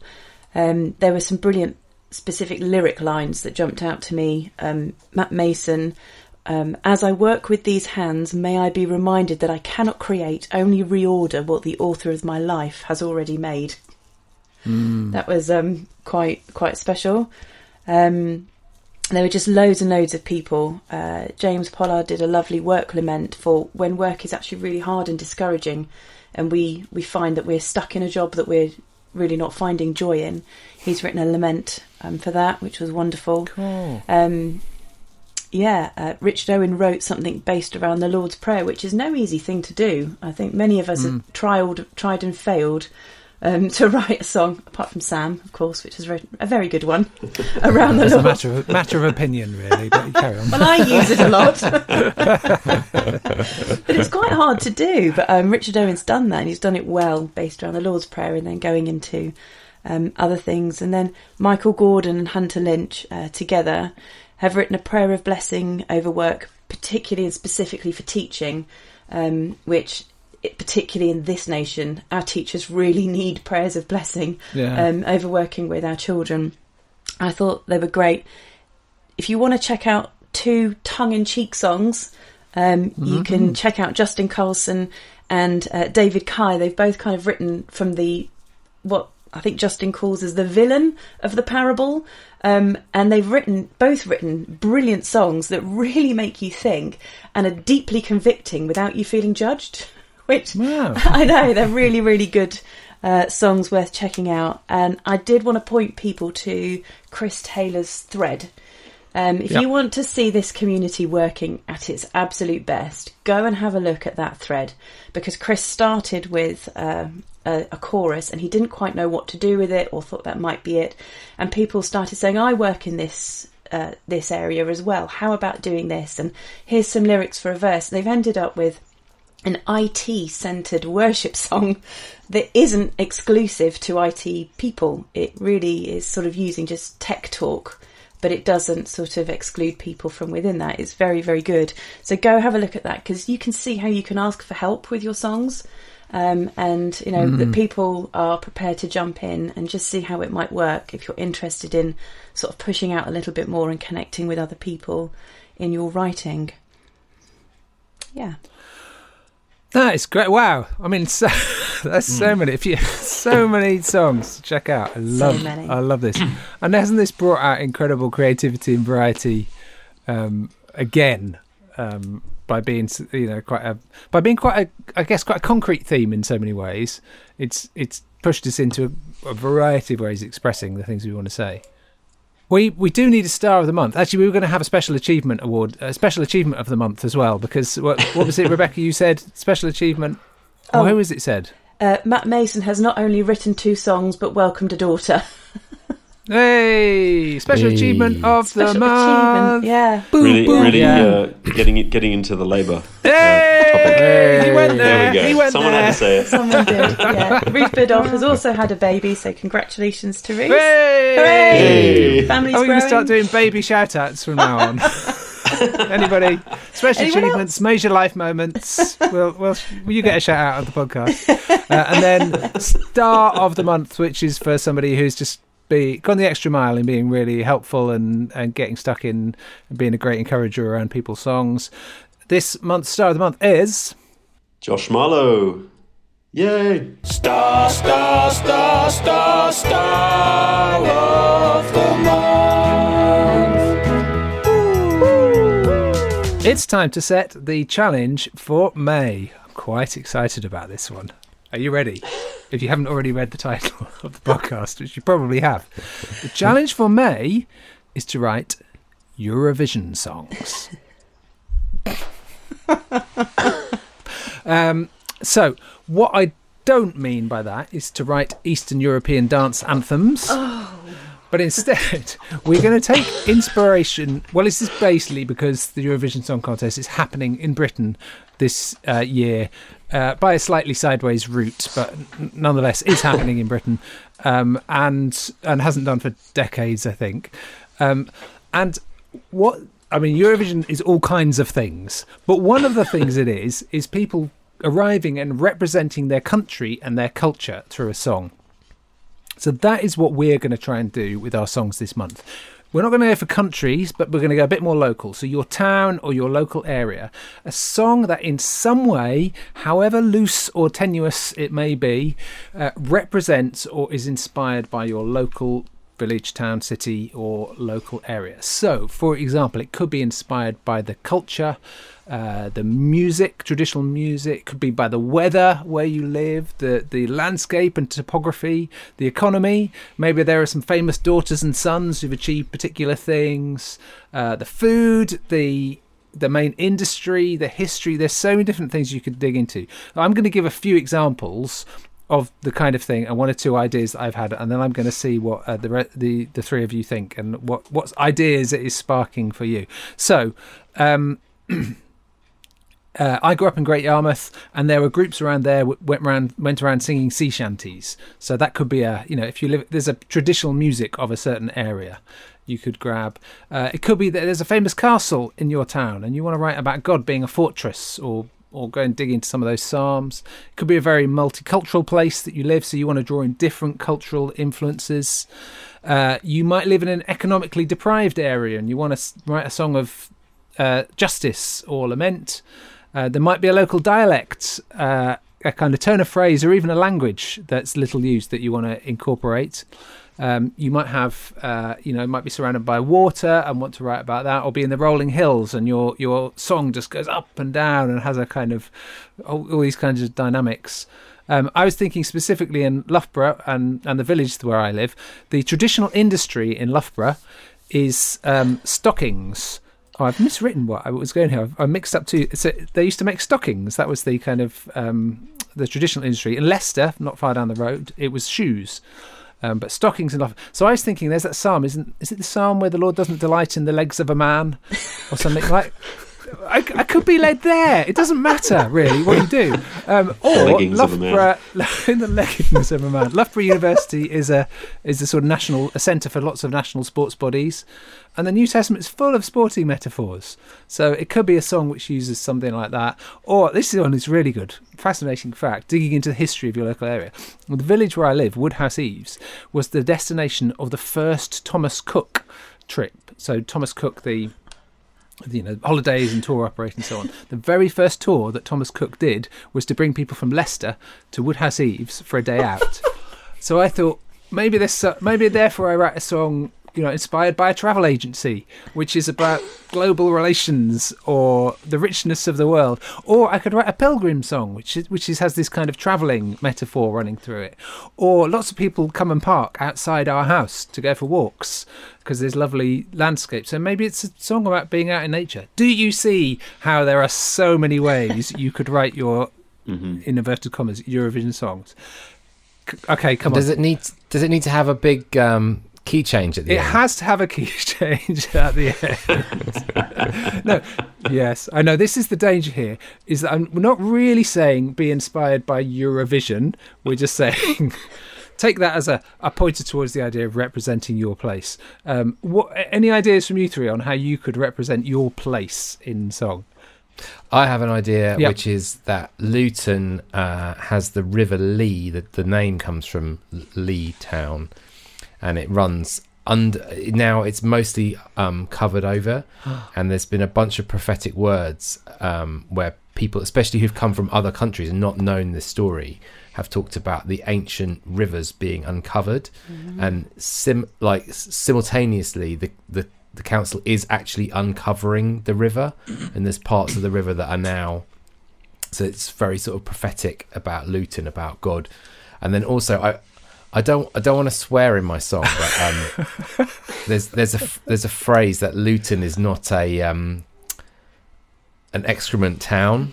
Speaker 4: Um, there were some brilliant specific lyric lines that jumped out to me. Um, Matt Mason, um, as I work with these hands, may I be reminded that I cannot create, only reorder what the author of my life has already made. That was um, quite quite special. Um, there were just loads and loads of people. Uh, James Pollard did a lovely work lament for when work is actually really hard and discouraging, and we we find that we're stuck in a job that we're really not finding joy in. He's written a lament um, for that, which was wonderful.
Speaker 1: Cool.
Speaker 4: Um, yeah, uh, Richard Owen wrote something based around the Lord's Prayer, which is no easy thing to do. I think many of us have tried, tried and failed um, *laughs* to write a song, apart from Sam, of course, which has written a very good one *laughs* around the
Speaker 1: It's a matter of matter of opinion, really. But carry on.
Speaker 4: well, I use it a lot, *laughs* but it's quite hard to do. But um, Richard Owen's done that, and he's done it well, based around the Lord's Prayer, and then going into um, other things. And then Michael Gordon and Hunter Lynch uh, together have written a prayer of blessing over work, particularly and specifically for teaching, um, which. Particularly in this nation, our teachers really *laughs* need prayers of blessing
Speaker 1: Yeah.
Speaker 4: um, over working with our children. I thought they were great. If you want to check out two tongue-in-cheek songs, um, you can check out Justin Carlson and uh, David Kai. They've both kind of written from the what I think Justin calls as the villain of the parable. Um, and they've written, both written brilliant songs that really make you think and are deeply convicting without you feeling judged. *laughs* Which
Speaker 1: Wow. *laughs*
Speaker 4: I know they're really, really good uh, songs worth checking out. And I did want to point people to Chris Taylor's thread. Um, if
Speaker 1: Yep.
Speaker 4: you want to see this community working at its absolute best, go and have a look at that thread because Chris started with um a, a chorus and he didn't quite know what to do with it or thought that might be it, and people started saying, "I work in this." Uh, this area as well. How about doing this? And here's some lyrics for a verse. And They've ended up with an IT centered worship *laughs* song that isn't exclusive to IT people. It really is sort of using just tech talk, but it doesn't sort of exclude people from within that. It's very, very good. So go have a look at that because you can see how you can ask for help with your songs. Um, and you know that people are prepared to jump in and just see how it might work if you're interested in sort of pushing out a little bit more and connecting with other people in your writing. Yeah.
Speaker 1: That is great. Wow. I mean, so, *laughs* there's so many. If you *laughs* so many songs to check out. I love.
Speaker 4: many.
Speaker 1: I love this. *clears throat* and hasn't this brought out incredible creativity and variety um, again um, by being, you know, quite a by being quite a, I guess, quite a concrete theme in so many ways. It's it's pushed us into a, a variety of ways of expressing the things we want to say. We we do need a star of the month. Actually, we were going to have a special achievement award, a special achievement of the month as well. Because what, what was it, Rebecca? You said special achievement. Oh, who was it said?
Speaker 4: Uh, Matt Mason has not only written two songs but welcomed a daughter. *laughs*
Speaker 1: Hey, special
Speaker 2: Hey.
Speaker 1: achievement of the month.
Speaker 4: yeah.
Speaker 1: Boom,
Speaker 3: really,
Speaker 1: boom.
Speaker 3: really
Speaker 1: Yeah.
Speaker 3: uh, getting getting into the labour uh,
Speaker 1: Hey,
Speaker 3: topic.
Speaker 1: he went there.
Speaker 3: There we go.
Speaker 1: He went
Speaker 3: Someone
Speaker 1: there.
Speaker 3: had to say it.
Speaker 4: Someone did, yeah. *laughs* Ruth Bidoff has also had a baby, so congratulations to Ruth.
Speaker 1: Hey!
Speaker 3: Hey.
Speaker 4: Family's
Speaker 1: Are we going to start doing baby shout outs from now on? *laughs* Anybody? Special
Speaker 4: Anyone
Speaker 1: achievements, major life moments. We'll, we'll, you get a shout out of the podcast. Uh, and then star of the month, which is for somebody who's just be gone the extra mile in being really helpful and, and getting stuck in and being a great encourager around people's songs. This month's star of the month is
Speaker 3: Josh Marlowe. Yay!
Speaker 8: Star, star, star, star, star of the month.
Speaker 1: It's time to set the challenge for May. I'm quite excited about this one. Are you ready? If you haven't already read the title *laughs* of the podcast, which you probably have, the challenge for May is to write Eurovision songs. um, so, what I don't mean by that is to write Eastern European dance anthems. But instead, *laughs* we're going to take inspiration. Well, this is basically because the Eurovision Song Contest is happening in Britain this uh, year uh, by a slightly sideways route, but nonetheless is happening in Britain um, and and hasn't done for decades, I think. Um, and what I mean, Eurovision is all kinds of things, but one of the things it is is people arriving and representing their country and their culture through a song. So that is what we're going to try and do with our songs this month. We're not going to go for countries, but we're going to go a bit more local. So your town or your local area, a song that in some way, however loose or tenuous it may be, uh, represents or is inspired by your local village, town, city, or local area. So, for example, it could be inspired by the culture, uh, the music, traditional music, could be by the weather where you live, the, the landscape and topography, the economy. Maybe there are some famous daughters and sons who've achieved particular things, uh, the food, the the main industry, the history. There's so many different things you could dig into. I'm going to give a few examples of the kind of thing and one or two ideas that I've had, and then I'm going to see what uh, the re- the the three of you think and what what ideas it is sparking for you. So. Um, *clears throat* uh, I grew up in Great Yarmouth, and there were groups around there went around went around singing sea shanties. So that could be a you know if you live there's a traditional music of a certain area, you could grab. Uh, it could be that there's a famous castle in your town, and you want to write about God being a fortress, or or go and dig into some of those psalms. It could be a very multicultural place that you live, so you want to draw in different cultural influences. Uh, you might live in an economically deprived area, and you want to write a song of uh, justice or lament. Uh, there might be a local dialect uh, a kind of turn of phrase or even a language that's little used that you want to incorporate. Um, you might have, uh, you know, might be surrounded by water and want to write about that, or be in the rolling hills and your your song just goes up and down and has a kind of all, all these kinds of dynamics. Um, I was thinking specifically in Loughborough and, and the village where I live. The traditional industry in Loughborough is um, stockings. Oh, I've miswritten what I was going here. I've, mixed up two. So they used to make stockings. That was the kind of um, the traditional industry. In Leicester, not far down the road, it was shoes. Um, but stockings and Loughborough. So I was thinking, there's that psalm, isn't? Is it the psalm where the Lord doesn't delight in the legs of a man, or something like? I, I could be led there. It doesn't matter really what you do. Um, or
Speaker 3: leggings of a man.
Speaker 1: Loughborough, in the leggings of a man. Loughborough University is a is a sort of national a centre for lots of national sports bodies, and the New Testament is full of sporting metaphors. So it could be a song which uses something like that. Or this is one is really good, fascinating fact. Digging into the history of your local area, well, the village where I live, Woodhouse Eaves, was the destination of the first Thomas Cook trip. So Thomas Cook, the you know holidays and tour operation and so on. The very first tour that Thomas Cook did was to bring people from Leicester to Woodhouse Eaves for a day out. *laughs* so I thought maybe this uh, maybe therefore I write a song you know inspired by a travel agency which is about global relations or the richness of the world. Or I could write a pilgrim song which is, which is, has this kind of traveling metaphor running through it. Or lots of people come and park outside our house to go for walks because there's lovely landscapes. So maybe it's a song about being out in nature. Do you see how there are so many ways you could write your in inverted commas Eurovision songs? C- okay come on.
Speaker 2: Does it need Does it need to have a big um, key change at the
Speaker 1: It
Speaker 2: end?
Speaker 1: It has to have a key *laughs* change at the end. *laughs* no, yes, I know. This is the danger here. Is that I'm, we're not really saying be inspired by Eurovision. We're just saying *laughs* take that as a, a pointer towards the idea of representing your place. Um, what any ideas from you three on how you could represent your place in song?
Speaker 2: I have an idea,
Speaker 1: Yep.
Speaker 2: which is that Luton uh, has the River Lee. The, the name comes from Lee Town, and it runs under. Now it's mostly um, covered over, *gasps* and there's been a bunch of prophetic words um, where people, especially who've come from other countries and not known this story, have talked about the ancient rivers being uncovered, and sim like simultaneously the the the council is actually uncovering the river, and there's parts of the river that are now. So it's very sort of prophetic about Luton, about God, and then also I, I don't I don't want to swear in my song, but um, *laughs* there's there's a there's a phrase that Luton is not a um, an excrement town,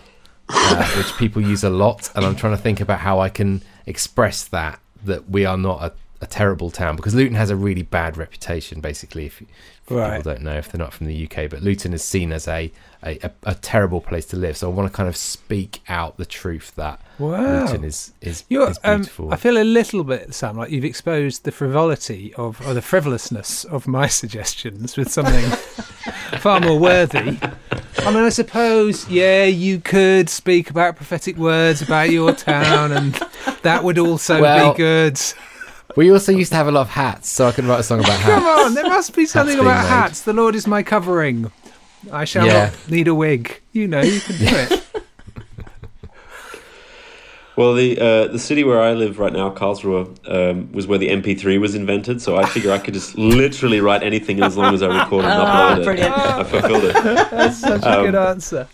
Speaker 2: uh, which people use a lot, and I'm trying to think about how I can express that that we are not a, a terrible town because Luton has a really bad reputation. Basically, if, if
Speaker 1: Right.
Speaker 2: people don't know if they're not from the UK, but Luton is seen as a, a, a, a terrible place to live. So I want to kind of speak out the truth that
Speaker 1: Wow.
Speaker 2: Luton is is, is
Speaker 1: um,
Speaker 2: beautiful.
Speaker 1: I feel a little bit, Sam, like you've exposed the frivolity of, or the frivolousness of my *laughs* suggestions with something *laughs* far more worthy. I mean, I suppose, yeah, you could speak about prophetic words about your town, and that would also
Speaker 2: Well,
Speaker 1: be good.
Speaker 2: we also used to have a lot of hats, so I can write a song about *laughs* hats.
Speaker 1: Come on, there must be something about hats. The Lord is my covering. I shall
Speaker 2: Yeah.
Speaker 1: not need a wig. You know, you can do it. *laughs*
Speaker 3: Well, the uh, the city where I live right now, Karlsruhe, um, was where the MP3 was invented. So I figure I could just literally write anything as long as I record and
Speaker 4: Ah, *laughs*
Speaker 3: upload it.
Speaker 4: brilliant.
Speaker 3: I fulfilled it. *laughs*
Speaker 1: That's such a
Speaker 3: Um,
Speaker 1: good answer.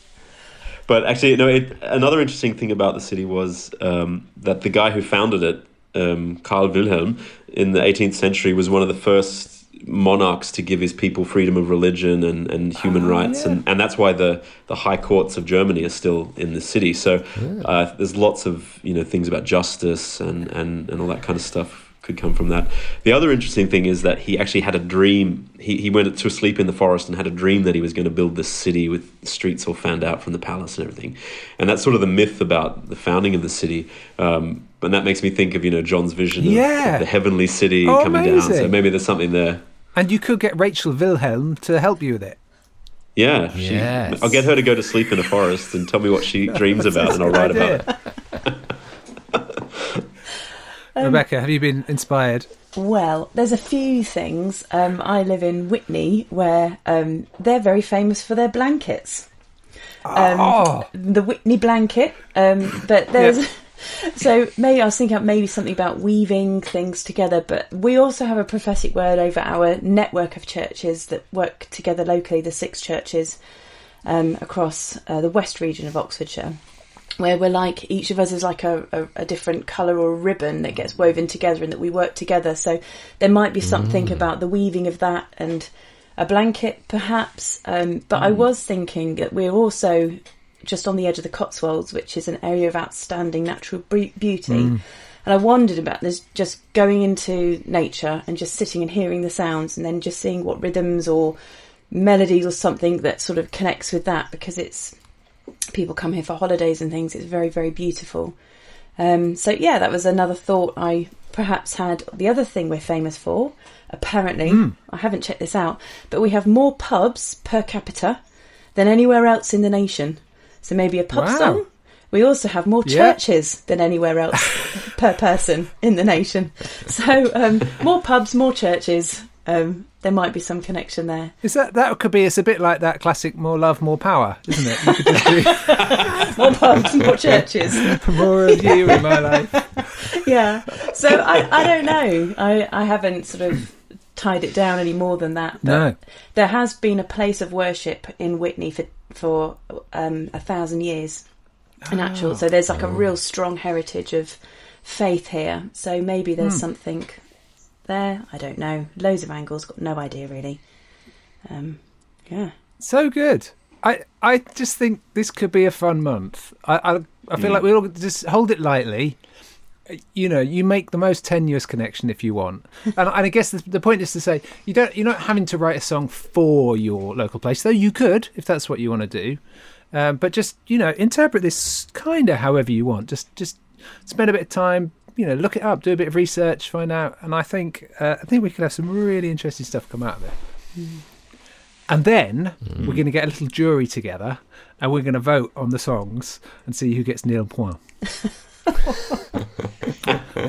Speaker 3: But actually, no. It, another interesting thing about the city was um, that the guy who founded it, um, Karl Wilhelm, in the 18th century, was one of the first monarchs to give his people freedom of religion and, and human
Speaker 1: Ah,
Speaker 3: rights, and, and that's why the, the high courts of Germany are still in the city. So uh, there's lots of you know things about justice and, and, and all that kind of stuff could come from that. The other interesting thing is that he actually had a dream. He, he went to sleep in the forest and had a dream that he was going to build this city with streets all fanned out from the palace and everything. And that's sort of the myth about the founding of the city. Um, and that makes me think of, you know, John's vision of,
Speaker 1: Yeah.
Speaker 3: of the heavenly city
Speaker 1: Oh,
Speaker 3: coming down. So maybe there's something there.
Speaker 1: And you could get Rachel Wilhelm to help you with it.
Speaker 3: Yeah. she-
Speaker 2: Yes.
Speaker 3: I'll get her to go to sleep in a forest and tell me what she *laughs* dreams about and I'll write about it. *laughs*
Speaker 1: Rebecca, have you been inspired?
Speaker 4: Well, there's a few things. Um, I live in Witney, where um, they're very famous for their blankets. Um,
Speaker 1: oh,
Speaker 4: The Witney blanket, um, but there's *laughs* so maybe I was thinking maybe something about weaving things together, but we also have a prophetic word over our network of churches that work together locally, the six churches um, across uh, the west region of Oxfordshire. Where we're like, each of us is like a, a, a different colour or a ribbon that gets woven together and that we work together. So there might be something about the weaving of that and a blanket perhaps. Um, but I was thinking that we're also just on the edge of the Cotswolds, which is an area of outstanding natural beauty. And I wondered about this just going into nature and just sitting and hearing the sounds and then just seeing what rhythms or melodies or something that sort of connects with that because it's people come here for holidays and things. It's very, very beautiful. Um, so yeah, that was another thought I perhaps had. The other thing we're famous for, apparently, I haven't checked this out, but we have more pubs per capita than anywhere else in the nation. So maybe a pub
Speaker 1: Wow.
Speaker 4: song. We also have more
Speaker 1: Yeah.
Speaker 4: churches than anywhere else *laughs* per person in the nation. So um, more pubs, more churches. Um, there might be some connection there.
Speaker 1: Is that that could be? It's a bit like that classic "more love, more power," isn't it? You could just *laughs*
Speaker 4: More pubs, more *laughs* churches.
Speaker 1: more of you in my life.
Speaker 4: yeah. So I, I don't know. I, I haven't sort of tied it down any more than that. But
Speaker 1: No.
Speaker 4: There has been a place of worship in Witney for for um, a thousand years. An actual. So there's like a real strong heritage of faith here. So maybe there's something there. I don't know. Loads of angles. Got no idea really. Um, yeah.
Speaker 1: So good. I I just think this could be a fun month. I I, I feel like we all just hold it lightly. You know, you make the most tenuous connection if you want, *laughs* and, and I guess the, the point is to say you don't. You're not having to write a song for your local place, though you could if that's what you want to do. Um, but just you know, interpret this kind of however you want. Just just spend a bit of time. You know, look it up, do a bit of research, find out, and I think uh, I think we could have some really interesting stuff come out of it. And then we're going to get a little jury together and we're going to vote on the songs and see who gets nil point. *laughs*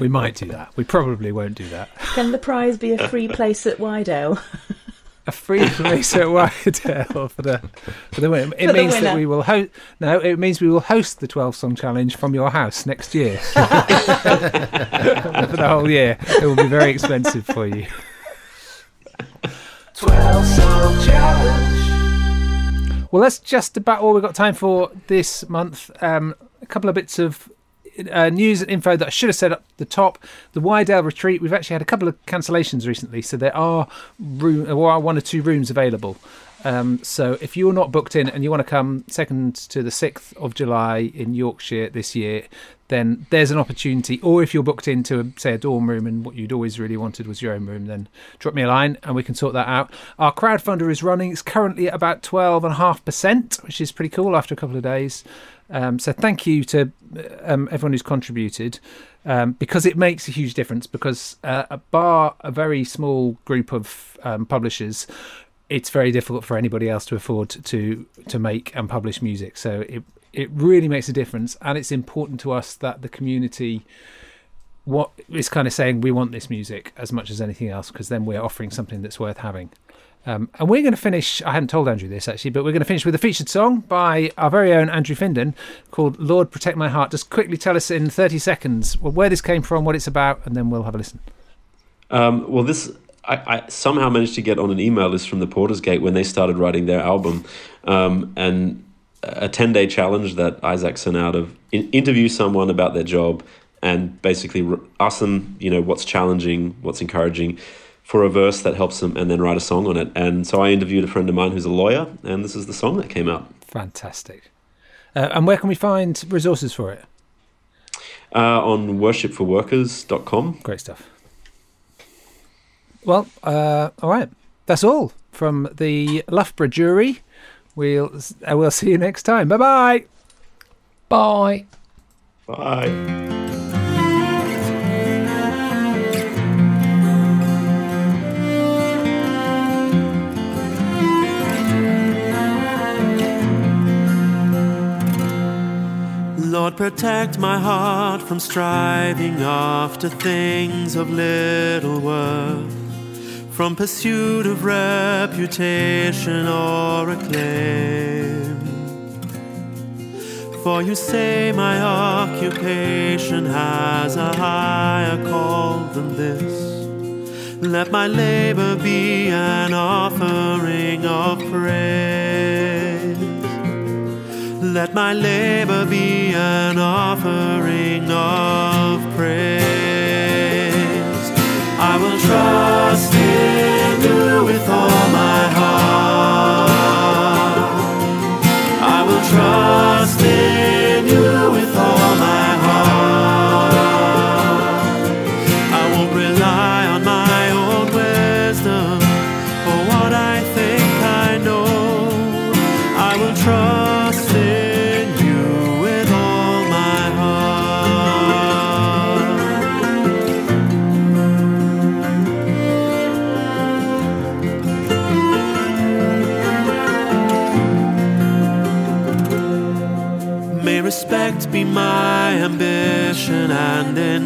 Speaker 1: we might do that. We probably won't do that.
Speaker 4: Can the prize be a free place at Wydale?
Speaker 1: A free place at Wydale for the for the win. It
Speaker 4: For the
Speaker 1: means that we will host. No, it means we will host the twelve song challenge from your house next year *laughs* for the whole year. It will be very expensive for you.
Speaker 8: 12 song challenge.
Speaker 1: Well, that's just about all we've got time for this month. Um, a couple of bits of uh, news and info that I should have said up the top. The Wydale retreat, we've actually had a couple of cancellations recently, so there are room, there are one or two rooms available. Um, so if you're not booked in and you want to come second to the 6th of July in Yorkshire this year, then there's an opportunity. Or if you're booked into, say, a dorm room and what you'd always really wanted was your own room, then drop me a line and we can sort that out. Our crowdfunder is running. It's currently at about 12.5%, which is pretty cool after a couple of days. Um, so thank you to um, everyone who's contributed um, because it makes a huge difference. Because uh, a bar, a very small group of um, publishers, it's very difficult for anybody else to afford to to make and publish music. So it it really makes a difference, and it's important to us that the community what is kind of saying we want this music as much as anything else because then we're offering something that's worth having. Um, and we're going to finish. I hadn't told Andrew this actually, but we're going to finish with a featured song by our very own Andrew Finden called "Lord Protect My Heart." Just quickly tell us in thirty seconds where this came from, what it's about, and then we'll have a listen.
Speaker 3: Um, well, this I, I somehow managed to get on an email list from the Porter's Gate when they started writing their album, um, and a ten day challenge that Isaac sent out of in, interview someone about their job and basically ask them, you know, what's challenging, what's encouraging, for a verse that helps them, and then write a song on it. And so I interviewed a friend of mine who's a lawyer, and this is the song that came out
Speaker 1: Fantastic. Uh, and where can we find resources for it?
Speaker 3: uh, on worshipforworkers.com.
Speaker 1: Great stuff. Well, uh, all right. That's all from the Loughborough jury. We'll uh, we'll see you next time. Bye bye.
Speaker 2: Bye.
Speaker 3: Bye.
Speaker 9: Lord, protect my heart from striving after things of little worth, from pursuit of reputation or acclaim. For you say my occupation has a higher call than this. Let my labor be an offering of praise. Let my labor be an offering of praise. Will trust in you with all my heart. I will trust in you with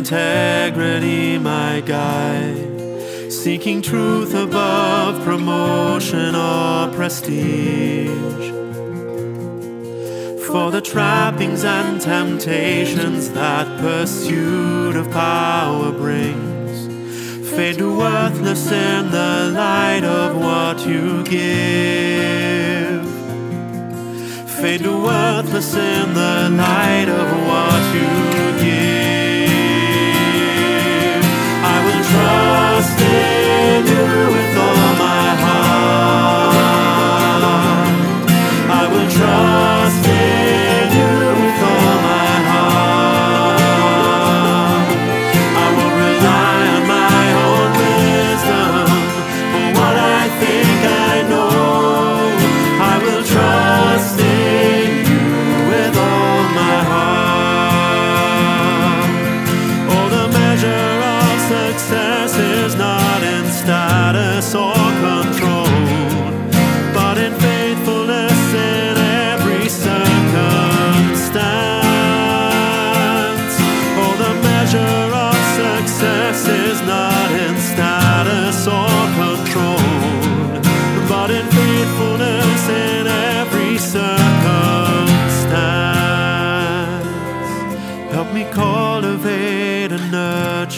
Speaker 9: integrity my guide. Seeking truth above promotion or prestige. For the trappings and temptations that pursuit of power brings fade to worthless in the light of what you give fade to worthless in the light of what you give. In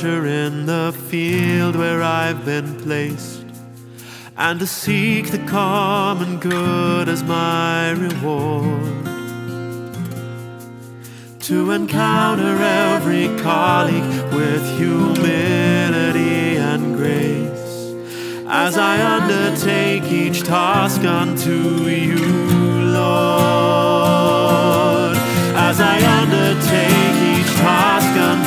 Speaker 9: treasure in the field where I've been placed, and to seek the common good as my reward. To encounter every colleague with humility and grace, as I undertake each task unto you, Lord. As I undertake each task unto